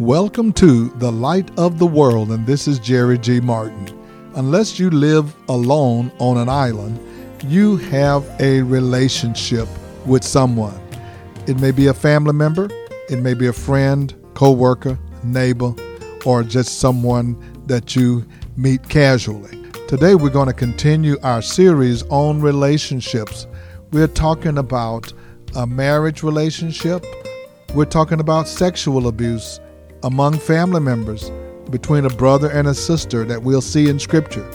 Welcome to the Light of the World, and this is Jerry G. Martin. Unless you live alone on an island, you have a relationship with someone. It may be a family member, it may be a friend, co worker, neighbor, or just someone that you meet casually. Today, we're going to continue our series on relationships. We're talking about a marriage relationship, we're talking about sexual abuse among family members, between a brother and a sister that we'll see in Scripture.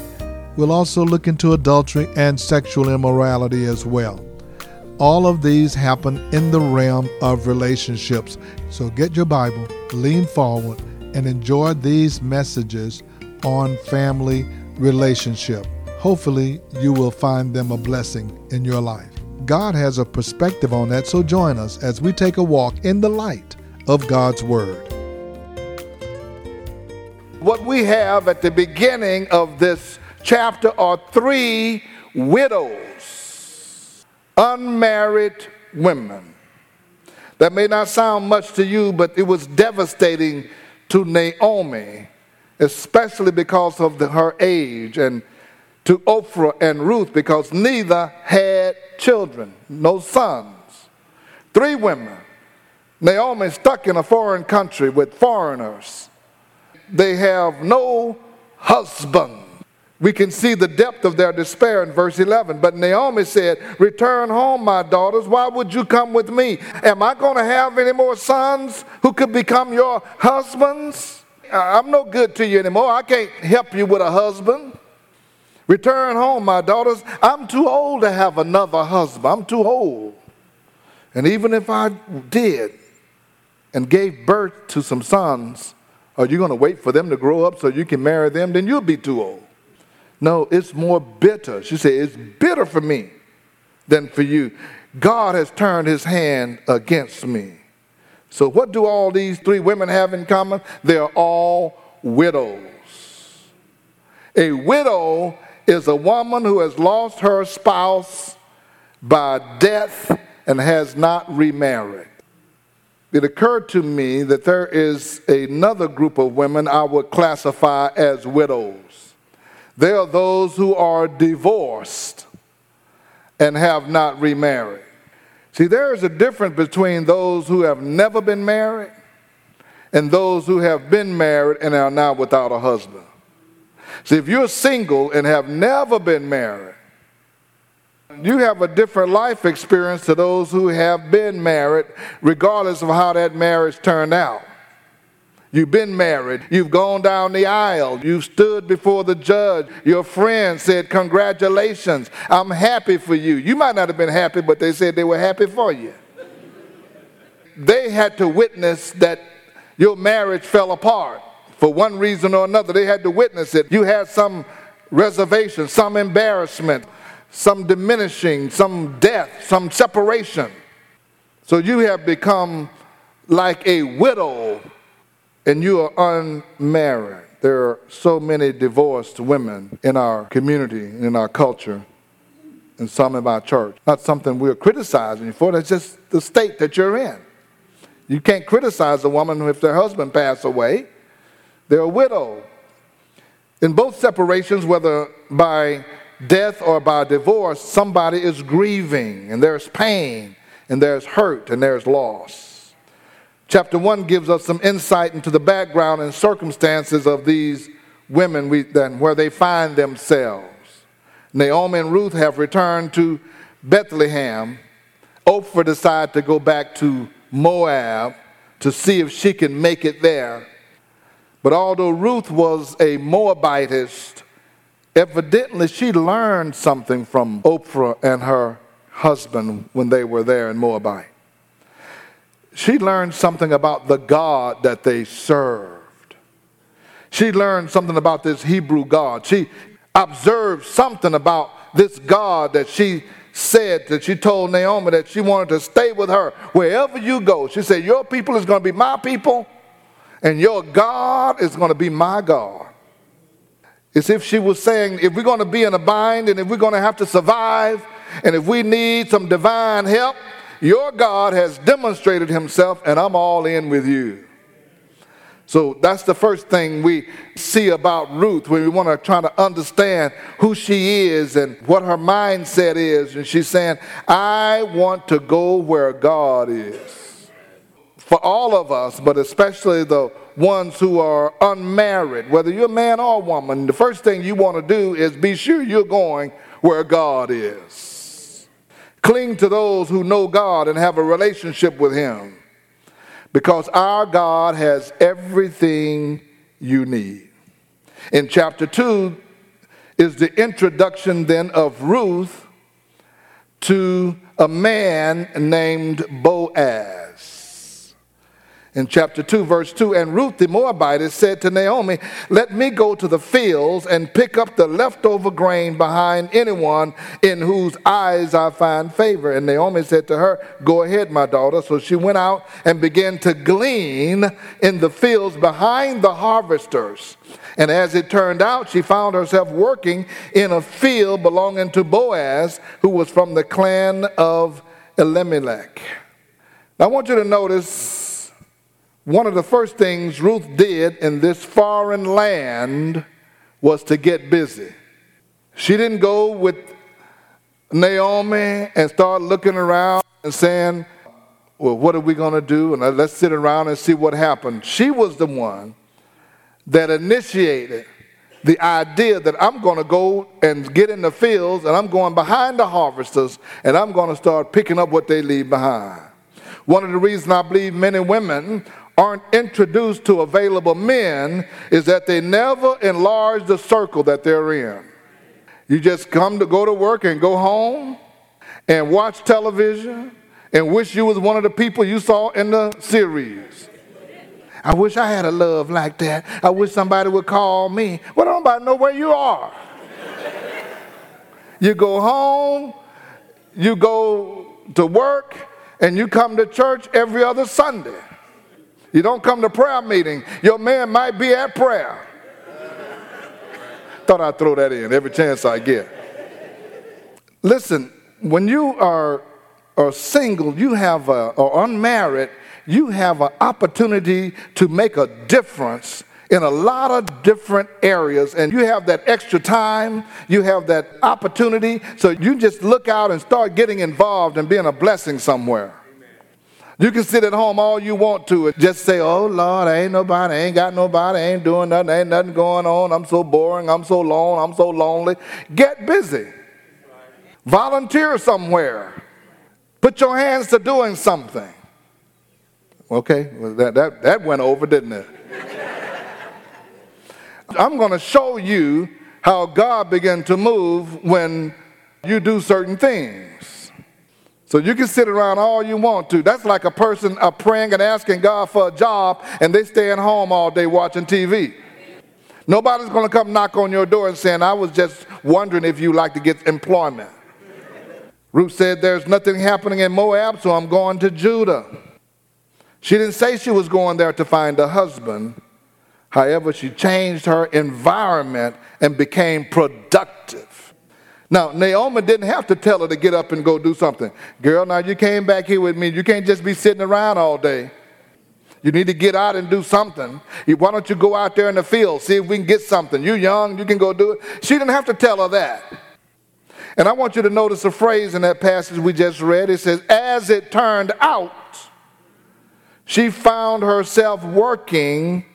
We'll also look into adultery and sexual immorality as well. All of these happen in the realm of relationships. So get your Bible, lean forward, and enjoy these messages on family relationship. Hopefully, you will find them a blessing in your life. God has a perspective on that, so join us as we take a walk in the light of God's Word what we have at the beginning of this chapter are three widows, unmarried women. That may not sound much to you, but it was devastating to Naomi, especially because of the, her age, and to Orpah and Ruth because neither had children, no sons. Three women. Naomi stuck in a foreign country with foreigners they have no husband. We can see the depth of their despair in verse 11. But Naomi said, Return home, my daughters. Why would you come with me? Am I going to have any more sons who could become your husbands? I'm no good to you anymore. I can't help you with a husband. Return home, my daughters. I'm too old to have another husband. I'm too old. And even if I did and gave birth to some sons, are you going to wait for them to grow up so you can marry them? Then you'll be too old. No, it's more bitter. She said, It's bitter for me than for you. God has turned his hand against me. So, what do all these three women have in common? They're all widows. A widow is a woman who has lost her spouse by death and has not remarried it occurred to me that there is another group of women I would classify as widows. They are those who are divorced and have not remarried. See, there is a difference between those who have never been married and those who have been married and are now without a husband. See, if you're single and have never been married, you have a different life experience to those who have been married, regardless of how that marriage turned out. You've been married. You've gone down the aisle. You've stood before the judge. Your friend said, Congratulations. I'm happy for you. You might not have been happy, but they said they were happy for you. They had to witness that your marriage fell apart for one reason or another. They had to witness it. You had some reservation, some embarrassment some diminishing, some death, some separation. So you have become like a widow and you are unmarried. There are so many divorced women in our community, in our culture, and some in our church. Not something we're criticizing you for, that's just the state that you're in. You can't criticize a woman if their husband passed away. They're a widow. In both separations, whether by death or by divorce, somebody is grieving and there's pain and there's hurt and there's loss. Chapter 1 gives us some insight into the background and circumstances of these women we, where they find themselves. Naomi and Ruth have returned to Bethlehem. Orpah decided to go back to Moab to see if she can make it there. But although Ruth was a Moabitess, Evidently, she learned something from Oprah and her husband when they were there in Moabite. She learned something about the God that they served. She learned something about this Hebrew God. She observed something about this God that she said that she told Naomi that she wanted to stay with her wherever you go. She said, Your people is going to be my people, and your God is going to be my God. It's if she was saying, if we're going to be in a bind and if we're going to have to survive and if we need some divine help, your God has demonstrated himself and I'm all in with you. So that's the first thing we see about Ruth when we want to try to understand who she is and what her mindset is. And she's saying, I want to go where God is. For all of us, but especially the ones who are unmarried, whether you're a man or a woman, the first thing you want to do is be sure you're going where God is. Cling to those who know God and have a relationship with Him because our God has everything you need. In chapter 2 is the introduction then of Ruth to a man named Boaz in chapter 2, verse 2. And Ruth the Moabitess said to Naomi, Let me go to the fields and pick up the leftover grain behind anyone in whose eyes I find favor. And Naomi said to her, Go ahead, my daughter. So she went out and began to glean in the fields behind the harvesters. And as it turned out, she found herself working in a field belonging to Boaz, who was from the clan of Elimelech. Now, I want you to notice one of the first things Ruth did in this foreign land was to get busy. She didn't go with Naomi and start looking around and saying, Well, what are we going to do? And let's sit around and see what happened. She was the one that initiated the idea that I'm going to go and get in the fields and I'm going behind the harvesters and I'm going to start picking up what they leave behind. One of the reasons I believe many women aren't introduced to available men is that they never enlarge the circle that they're in. You just come to go to work and go home and watch television and wish you was one of the people you saw in the series. I wish I had a love like that. I wish somebody would call me. Well, don't nobody know where you are. you go home, you go to work, and you come to church every other Sunday. You don't come to prayer meeting. Your man might be at prayer. Thought I'd throw that in every chance I get. Listen, when you are, are single, you have a, or unmarried, you have an opportunity to make a difference in a lot of different areas and you have that extra time you have that opportunity so you just look out and start getting involved and being a blessing somewhere you can sit at home all you want to just say, Oh Lord, I ain't nobody, ain't got nobody, ain't doing nothing, ain't nothing going on. I'm so boring, I'm so lone, I'm so lonely. Get busy. Volunteer somewhere. Put your hands to doing something. Okay, well, that, that, that went over, didn't it? I'm going to show you how God began to move when you do certain things. So you can sit around all you want to. That's like a person uh, praying and asking God for a job and they staying home all day watching TV. Nobody's going to come knock on your door and saying, I was just wondering if you'd like to get employment. Ruth said, There's nothing happening in Moab, so I'm going to Judah. She didn't say she was going there to find a husband. However, she changed her environment and became productive. Now, Naomi didn't have to tell her to get up and go do something. Girl, now you came back here with me. You can't just be sitting around all day. You need to get out and do something. Why don't you go out there in the field, see if we can get something? You're young, you can go do it. She didn't have to tell her that. And I want you to notice a phrase in that passage we just read. It says, As it turned out, she found herself working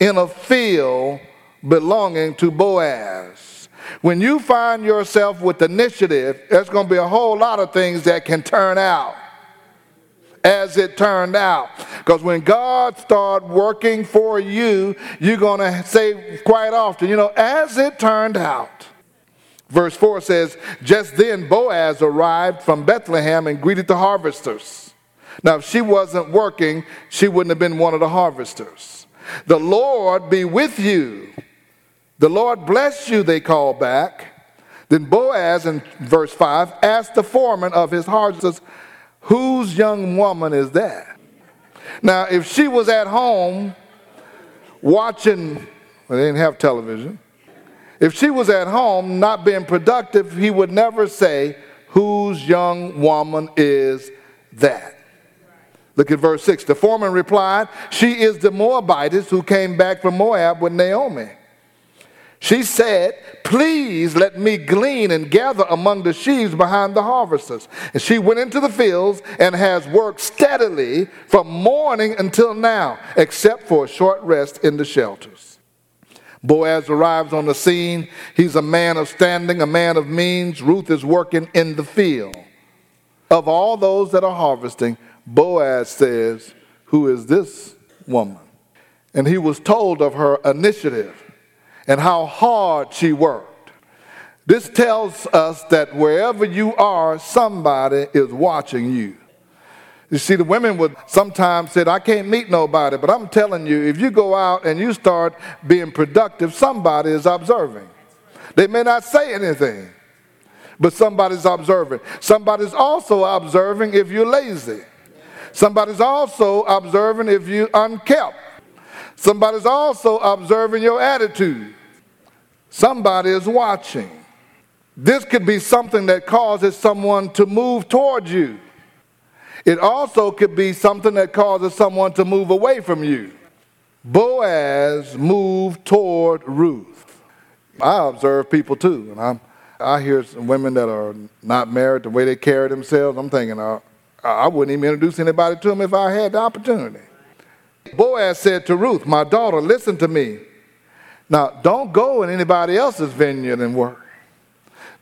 in a field belonging to Boaz. When you find yourself with initiative, there's going to be a whole lot of things that can turn out as it turned out. Because when God starts working for you, you're going to say quite often, you know, as it turned out. Verse 4 says, Just then Boaz arrived from Bethlehem and greeted the harvesters. Now, if she wasn't working, she wouldn't have been one of the harvesters. The Lord be with you. The Lord bless you, they called back. Then Boaz, in verse 5, asked the foreman of his harvesters, Whose young woman is that? Now, if she was at home watching, well, they didn't have television. If she was at home not being productive, he would never say, Whose young woman is that? Look at verse 6. The foreman replied, She is the Moabitess who came back from Moab with Naomi. She said, Please let me glean and gather among the sheaves behind the harvesters. And she went into the fields and has worked steadily from morning until now, except for a short rest in the shelters. Boaz arrives on the scene. He's a man of standing, a man of means. Ruth is working in the field. Of all those that are harvesting, Boaz says, Who is this woman? And he was told of her initiative and how hard she worked. This tells us that wherever you are, somebody is watching you. You see, the women would sometimes say, I can't meet nobody, but I'm telling you, if you go out and you start being productive, somebody is observing. They may not say anything, but somebody's observing. Somebody's also observing if you're lazy. Somebody's also observing if you're unkept. Somebody's also observing your attitude. Somebody is watching. This could be something that causes someone to move towards you. It also could be something that causes someone to move away from you. Boaz moved toward Ruth. I observe people too, and I'm, I hear some women that are not married, the way they carry themselves. I'm thinking, uh, I wouldn't even introduce anybody to them if I had the opportunity. Boaz said to Ruth, My daughter, listen to me. Now, don't go in anybody else's vineyard and work.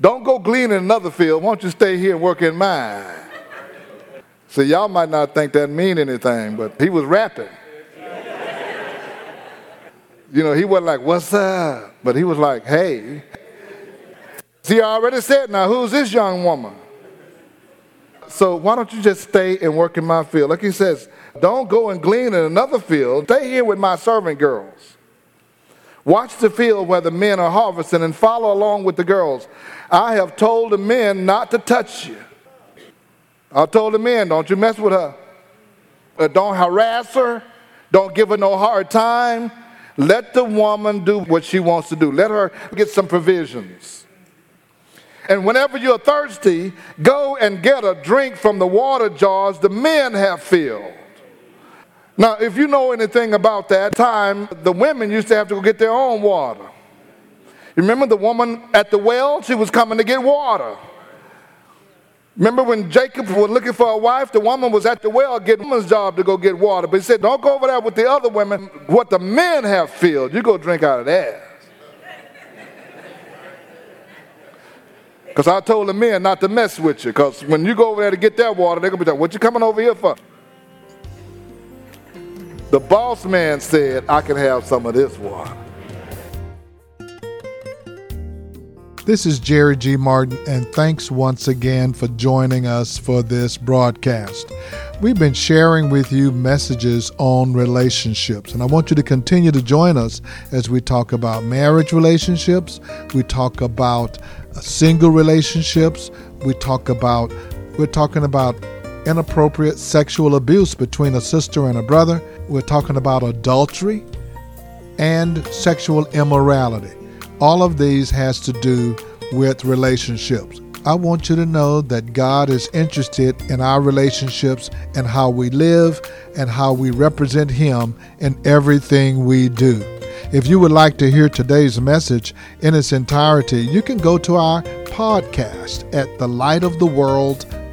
Don't go glean in another field. Why don't you stay here and work in mine? See, y'all might not think that mean anything, but he was rapping. You know, he wasn't like, what's up? But he was like, hey. See, I already said, now who's this young woman? So why don't you just stay and work in my field? Like he says, don't go and glean in another field. Stay here with my servant girls. Watch the field where the men are harvesting and follow along with the girls. I have told the men not to touch you. I told the men, don't you mess with her. Uh, don't harass her. Don't give her no hard time. Let the woman do what she wants to do. Let her get some provisions. And whenever you're thirsty, go and get a drink from the water jars the men have filled. Now, if you know anything about that time, the women used to have to go get their own water. You remember the woman at the well? She was coming to get water. Remember when Jacob was looking for a wife? The woman was at the well getting woman's job to go get water. But he said, Don't go over there with the other women. What the men have filled, you go drink out of that. Because I told the men not to mess with you. Because when you go over there to get their water, they're going to be like, What you coming over here for? The boss man said, I can have some of this one. This is Jerry G. Martin, and thanks once again for joining us for this broadcast. We've been sharing with you messages on relationships, and I want you to continue to join us as we talk about marriage relationships, we talk about uh, single relationships, we talk about we're talking about inappropriate sexual abuse between a sister and a brother. We're talking about adultery and sexual immorality. All of these has to do with relationships. I want you to know that God is interested in our relationships and how we live and how we represent Him in everything we do. If you would like to hear today's message in its entirety, you can go to our podcast at The Light of the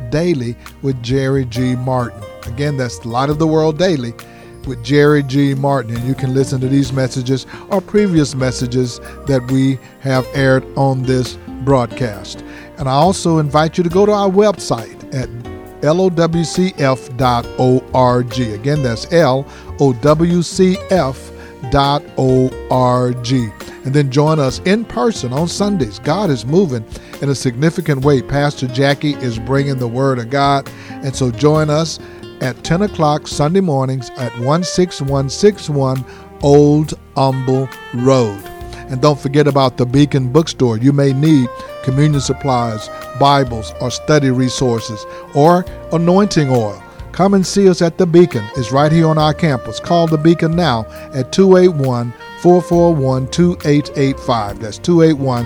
Daily with Jerry G. Martin. Again, that's Light of the World Daily with Jerry G. Martin. And you can listen to these messages or previous messages that we have aired on this broadcast. And I also invite you to go to our website at lowcf.org. Again, that's L O W C F dot O-R-G. And then join us in person on Sundays. God is moving in a significant way. Pastor Jackie is bringing the Word of God. And so join us at 10 o'clock Sunday mornings at 16161 Old Humble Road. And don't forget about the Beacon Bookstore. You may need communion supplies, Bibles, or study resources, or anointing oil. Come and see us at the Beacon. It's right here on our campus. Call the Beacon now at 281 441 2885. That's 281